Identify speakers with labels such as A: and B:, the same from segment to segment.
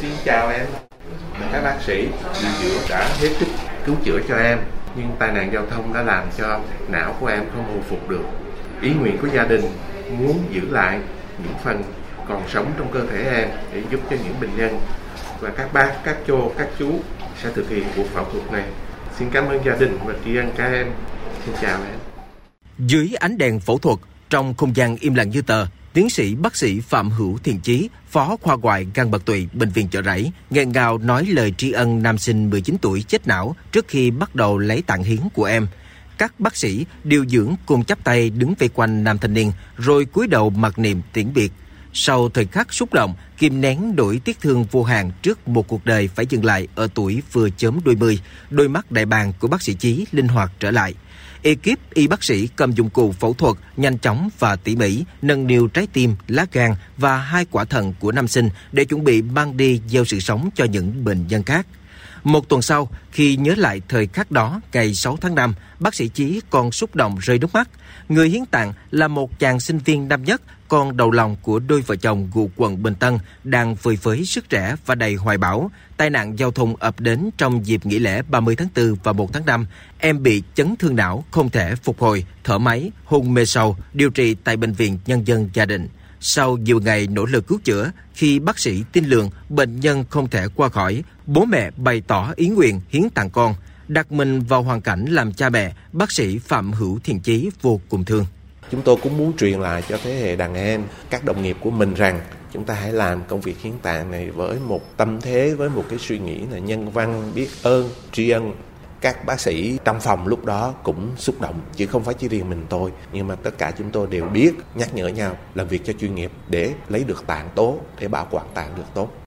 A: Xin chào em. Các bác sĩ điều dưỡng đã hết sức cứu chữa cho em, nhưng tai nạn giao thông đã làm cho não của em không hồi phục được. Ý nguyện của gia đình muốn giữ lại những phần còn sống trong cơ thể em để giúp cho những bệnh nhân và các bác, các cô, các chú sẽ thực hiện cuộc phẫu thuật này. Xin cảm ơn gia đình và tri ân các em. Xin chào em.
B: Dưới ánh đèn phẫu thuật, trong không gian im lặng như tờ, tiến sĩ bác sĩ Phạm Hữu Thiện Chí, phó khoa ngoại gan bạc tụy bệnh viện chợ rẫy, nghẹn ngào nói lời tri ân nam sinh 19 tuổi chết não trước khi bắt đầu lấy tạng hiến của em. Các bác sĩ điều dưỡng cùng chắp tay đứng vây quanh nam thanh niên, rồi cúi đầu mặc niệm tiễn biệt. Sau thời khắc xúc động, kim nén đổi tiếc thương vô hạn trước một cuộc đời phải dừng lại ở tuổi vừa chớm đôi mươi, đôi mắt đại bàng của bác sĩ Chí linh hoạt trở lại. Ekip y bác sĩ cầm dụng cụ phẫu thuật nhanh chóng và tỉ mỉ, nâng niu trái tim, lá gan và hai quả thận của nam sinh để chuẩn bị mang đi gieo sự sống cho những bệnh nhân khác. Một tuần sau, khi nhớ lại thời khắc đó, ngày 6 tháng 5, bác sĩ Chí còn xúc động rơi nước mắt. Người hiến tặng là một chàng sinh viên năm nhất, con đầu lòng của đôi vợ chồng ngụ quận Bình Tân, đang phơi phới sức trẻ và đầy hoài bão. Tai nạn giao thông ập đến trong dịp nghỉ lễ 30 tháng 4 và 1 tháng 5. Em bị chấn thương não, không thể phục hồi, thở máy, hôn mê sâu, điều trị tại Bệnh viện Nhân dân Gia đình. Sau nhiều ngày nỗ lực cứu chữa, khi bác sĩ tin lượng bệnh nhân không thể qua khỏi, bố mẹ bày tỏ ý nguyện hiến tặng con. Đặt mình vào hoàn cảnh làm cha mẹ, bác sĩ Phạm Hữu Thiện Chí vô cùng thương.
A: Chúng tôi cũng muốn truyền lại cho thế hệ đàn em, các đồng nghiệp của mình rằng chúng ta hãy làm công việc hiến tạng này với một tâm thế, với một cái suy nghĩ là nhân văn, biết ơn, tri ân các bác sĩ trong phòng lúc đó cũng xúc động chứ không phải chỉ riêng mình tôi nhưng mà tất cả chúng tôi đều biết nhắc nhở nhau làm việc cho chuyên nghiệp để lấy được tạng tốt để bảo quản tạng được tốt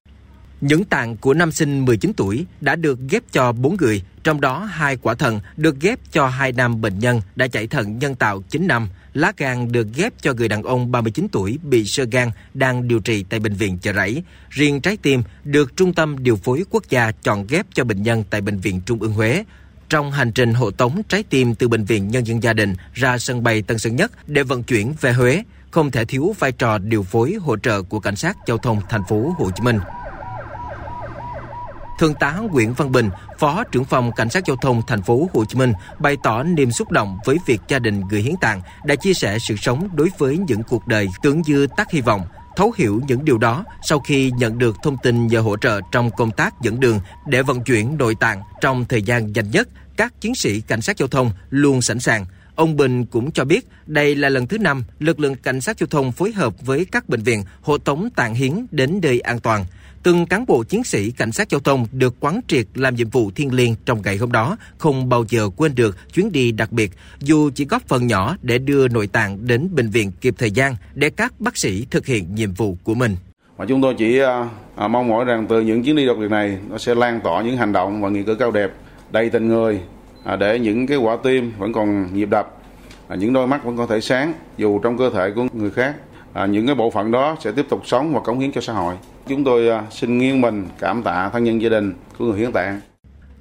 B: những tạng của nam sinh 19 tuổi đã được ghép cho 4 người, trong đó hai quả thận được ghép cho hai nam bệnh nhân đã chạy thận nhân tạo 9 năm. Lá gan được ghép cho người đàn ông 39 tuổi bị sơ gan đang điều trị tại bệnh viện Chợ Rẫy. Riêng trái tim được Trung tâm Điều phối Quốc gia chọn ghép cho bệnh nhân tại bệnh viện Trung ương Huế. Trong hành trình hộ tống trái tim từ bệnh viện Nhân dân Gia đình ra sân bay Tân Sơn Nhất để vận chuyển về Huế, không thể thiếu vai trò điều phối hỗ trợ của cảnh sát giao thông thành phố Hồ Chí Minh. Thượng tá Nguyễn Văn Bình, Phó trưởng phòng Cảnh sát giao thông thành phố Hồ Chí Minh bày tỏ niềm xúc động với việc gia đình người hiến tạng đã chia sẻ sự sống đối với những cuộc đời tưởng như tắt hy vọng. Thấu hiểu những điều đó sau khi nhận được thông tin nhờ hỗ trợ trong công tác dẫn đường để vận chuyển nội tạng trong thời gian nhanh nhất, các chiến sĩ cảnh sát giao thông luôn sẵn sàng. Ông Bình cũng cho biết đây là lần thứ năm lực lượng cảnh sát giao thông phối hợp với các bệnh viện hộ tống tạng hiến đến nơi an toàn từng cán bộ chiến sĩ cảnh sát giao thông được quán triệt làm nhiệm vụ thiêng liêng trong ngày hôm đó không bao giờ quên được chuyến đi đặc biệt dù chỉ góp phần nhỏ để đưa nội tạng đến bệnh viện kịp thời gian để các bác sĩ thực hiện nhiệm vụ của mình.
C: Và chúng tôi chỉ à, à, mong mỏi rằng từ những chuyến đi đặc biệt này nó sẽ lan tỏa những hành động và nghĩa cử cao đẹp đầy tình người à, để những cái quả tim vẫn còn nhịp đập, những đôi mắt vẫn có thể sáng dù trong cơ thể của người khác. Những cái bộ phận đó sẽ tiếp tục sống và cống hiến cho xã hội. Chúng tôi à, xin nghiêng mình cảm tạ thân nhân gia đình của người hiến tạng.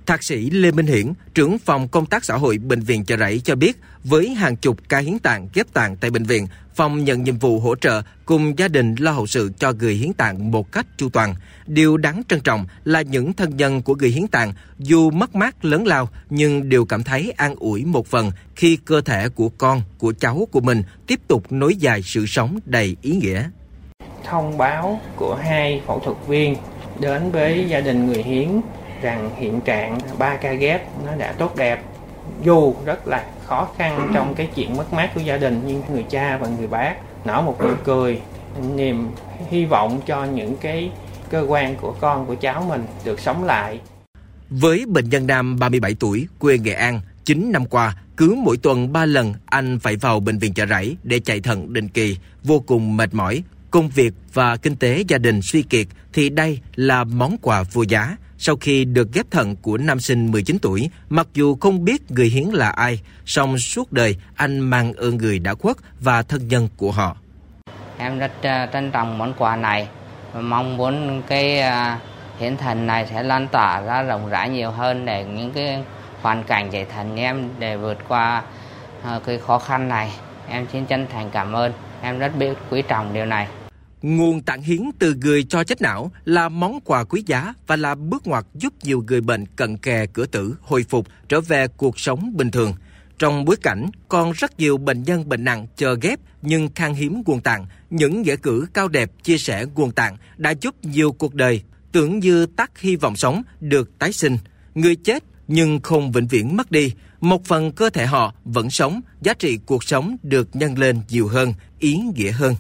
B: Thạc sĩ Lê Minh Hiển, trưởng phòng công tác xã hội Bệnh viện Chợ Rẫy cho biết, với hàng chục ca hiến tạng ghép tạng tại bệnh viện, phòng nhận nhiệm vụ hỗ trợ cùng gia đình lo hậu sự cho người hiến tạng một cách chu toàn. Điều đáng trân trọng là những thân nhân của người hiến tạng dù mất mát lớn lao nhưng đều cảm thấy an ủi một phần khi cơ thể của con, của cháu của mình tiếp tục nối dài sự sống đầy ý nghĩa
D: thông báo của hai phẫu thuật viên đến với gia đình người hiến rằng hiện trạng ba ca ghép nó đã tốt đẹp dù rất là khó khăn trong cái chuyện mất mát của gia đình nhưng người cha và người bác nở một nụ cười niềm hy vọng cho những cái cơ quan của con của cháu mình được sống lại.
B: Với bệnh nhân nam 37 tuổi, quê Nghệ An, 9 năm qua, cứ mỗi tuần 3 lần anh phải vào bệnh viện chợ rẫy để chạy thận định kỳ, vô cùng mệt mỏi, công việc và kinh tế gia đình suy kiệt thì đây là món quà vô giá. Sau khi được ghép thận của nam sinh 19 tuổi, mặc dù không biết người hiến là ai, song suốt đời anh mang ơn người đã khuất và thân nhân của họ.
E: Em rất uh, trân trọng món quà này và mong muốn cái uh, hiến thần này sẽ lan tỏa ra rộng rãi nhiều hơn để những cái hoàn cảnh chạy thần em để vượt qua uh, cái khó khăn này. Em xin chân thành cảm ơn. Em rất biết quý trọng điều này.
B: Nguồn tạng hiến từ người cho chết não là món quà quý giá và là bước ngoặt giúp nhiều người bệnh cận kề cửa tử hồi phục trở về cuộc sống bình thường. Trong bối cảnh còn rất nhiều bệnh nhân bệnh nặng chờ ghép nhưng khan hiếm nguồn tạng, những nghĩa cử cao đẹp chia sẻ nguồn tạng đã giúp nhiều cuộc đời tưởng như tắt hy vọng sống được tái sinh. Người chết nhưng không vĩnh viễn mất đi, một phần cơ thể họ vẫn sống, giá trị cuộc sống được nhân lên nhiều hơn, ý nghĩa hơn.